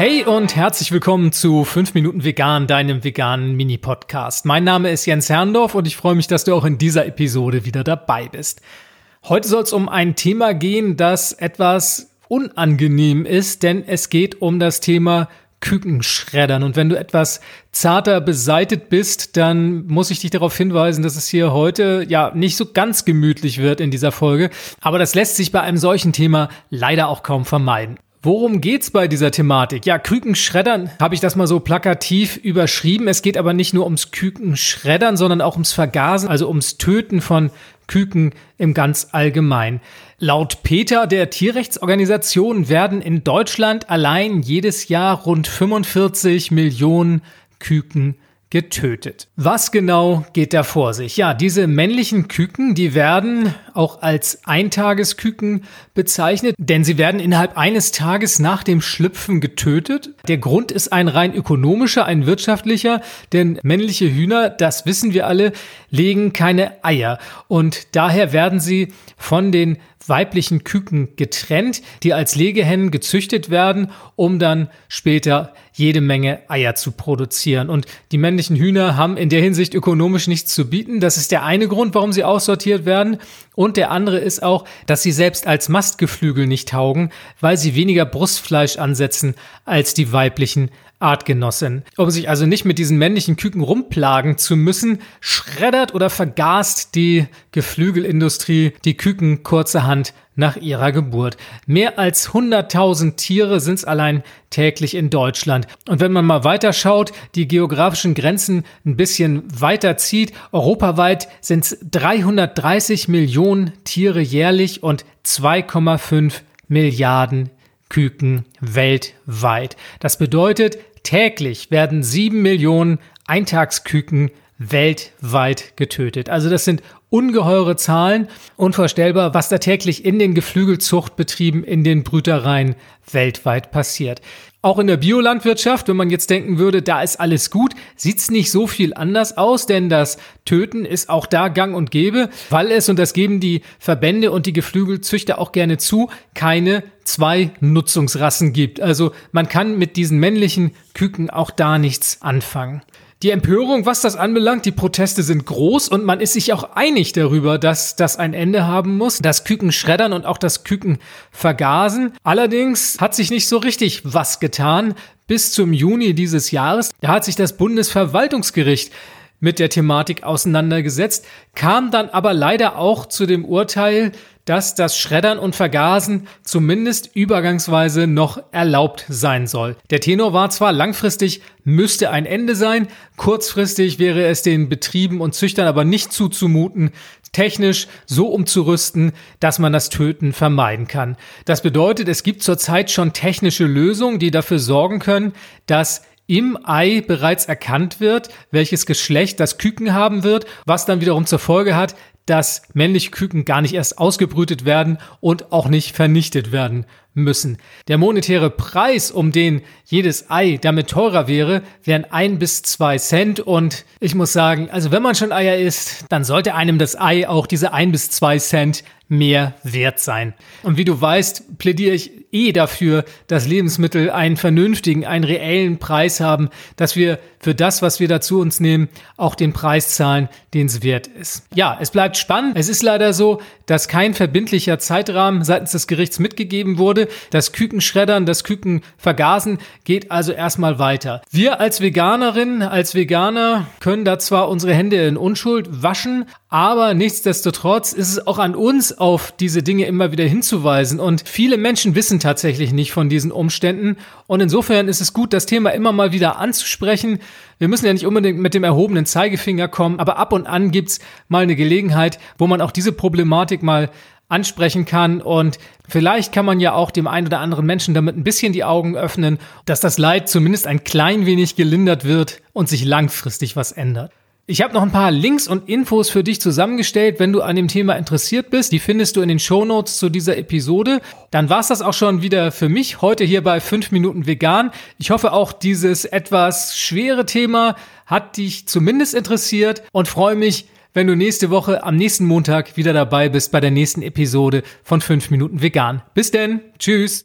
Hey und herzlich willkommen zu 5 Minuten Vegan, deinem veganen Mini-Podcast. Mein Name ist Jens Herrndorf und ich freue mich, dass du auch in dieser Episode wieder dabei bist. Heute soll es um ein Thema gehen, das etwas unangenehm ist, denn es geht um das Thema Kükenschreddern. Und wenn du etwas zarter beseitet bist, dann muss ich dich darauf hinweisen, dass es hier heute ja nicht so ganz gemütlich wird in dieser Folge. Aber das lässt sich bei einem solchen Thema leider auch kaum vermeiden. Worum geht's bei dieser Thematik? Ja, Kükenschreddern habe ich das mal so plakativ überschrieben. Es geht aber nicht nur ums Kükenschreddern, sondern auch ums Vergasen, also ums Töten von Küken im ganz allgemein. Laut Peter der Tierrechtsorganisation werden in Deutschland allein jedes Jahr rund 45 Millionen Küken getötet. Was genau geht da vor sich? Ja, diese männlichen Küken, die werden auch als Eintagesküken bezeichnet, denn sie werden innerhalb eines Tages nach dem Schlüpfen getötet. Der Grund ist ein rein ökonomischer, ein wirtschaftlicher, denn männliche Hühner, das wissen wir alle, legen keine Eier und daher werden sie von den weiblichen Küken getrennt, die als Legehennen gezüchtet werden, um dann später jede Menge Eier zu produzieren. Und die männlichen Hühner haben in der Hinsicht ökonomisch nichts zu bieten. Das ist der eine Grund, warum sie aussortiert werden. Und der andere ist auch, dass sie selbst als Mastgeflügel nicht taugen, weil sie weniger Brustfleisch ansetzen als die weiblichen Artgenossen. Um sich also nicht mit diesen männlichen Küken rumplagen zu müssen, schreddert oder vergast die Geflügelindustrie die Küken kurzerhand nach ihrer Geburt. Mehr als 100.000 Tiere sind es allein täglich in Deutschland. Und wenn man mal weiter schaut, die geografischen Grenzen ein bisschen weiter zieht, europaweit sind es 330 Millionen Tiere jährlich und 2,5 Milliarden Küken weltweit. Das bedeutet, Täglich werden sieben Millionen Eintagsküken weltweit getötet. Also das sind ungeheure Zahlen, unvorstellbar, was da täglich in den Geflügelzuchtbetrieben, in den Brütereien weltweit passiert. Auch in der Biolandwirtschaft, wenn man jetzt denken würde, da ist alles gut, sieht's nicht so viel anders aus, denn das Töten ist auch da gang und gäbe, weil es, und das geben die Verbände und die Geflügelzüchter auch gerne zu, keine zwei Nutzungsrassen gibt. Also man kann mit diesen männlichen Küken auch da nichts anfangen. Die Empörung, was das anbelangt, die Proteste sind groß und man ist sich auch einig darüber, dass das ein Ende haben muss, das Küken schreddern und auch das Küken vergasen. Allerdings hat sich nicht so richtig was getan. Bis zum Juni dieses Jahres, da hat sich das Bundesverwaltungsgericht mit der Thematik auseinandergesetzt, kam dann aber leider auch zu dem Urteil, dass das Schreddern und Vergasen zumindest übergangsweise noch erlaubt sein soll. Der Tenor war zwar langfristig müsste ein Ende sein, kurzfristig wäre es den Betrieben und Züchtern aber nicht zuzumuten, technisch so umzurüsten, dass man das Töten vermeiden kann. Das bedeutet, es gibt zurzeit schon technische Lösungen, die dafür sorgen können, dass im Ei bereits erkannt wird, welches Geschlecht das Küken haben wird, was dann wiederum zur Folge hat, dass männliche Küken gar nicht erst ausgebrütet werden und auch nicht vernichtet werden müssen. Der monetäre Preis, um den jedes Ei damit teurer wäre, wären ein bis zwei Cent. Und ich muss sagen, also wenn man schon Eier isst, dann sollte einem das Ei auch diese ein bis zwei Cent mehr wert sein. Und wie du weißt, plädiere ich eh dafür, dass Lebensmittel einen vernünftigen, einen reellen Preis haben, dass wir für das, was wir dazu uns nehmen, auch den Preis zahlen, den es wert ist. Ja, es bleibt spannend. Es ist leider so, dass kein verbindlicher Zeitrahmen seitens des Gerichts mitgegeben wurde. Das Kükenschreddern, das Kükenvergasen geht also erstmal weiter. Wir als Veganerinnen, als Veganer können da zwar unsere Hände in Unschuld waschen, aber nichtsdestotrotz ist es auch an uns, auf diese Dinge immer wieder hinzuweisen. Und viele Menschen wissen tatsächlich nicht von diesen Umständen. Und insofern ist es gut, das Thema immer mal wieder anzusprechen. Wir müssen ja nicht unbedingt mit dem erhobenen Zeigefinger kommen, aber ab und an gibt's mal eine Gelegenheit, wo man auch diese Problematik mal ansprechen kann und vielleicht kann man ja auch dem einen oder anderen Menschen damit ein bisschen die Augen öffnen, dass das Leid zumindest ein klein wenig gelindert wird und sich langfristig was ändert. Ich habe noch ein paar Links und Infos für dich zusammengestellt, wenn du an dem Thema interessiert bist. Die findest du in den Show Notes zu dieser Episode. Dann war's das auch schon wieder für mich heute hier bei 5 Minuten Vegan. Ich hoffe auch dieses etwas schwere Thema hat dich zumindest interessiert und freue mich, wenn du nächste Woche am nächsten Montag wieder dabei bist bei der nächsten Episode von 5 Minuten Vegan. Bis denn, tschüss.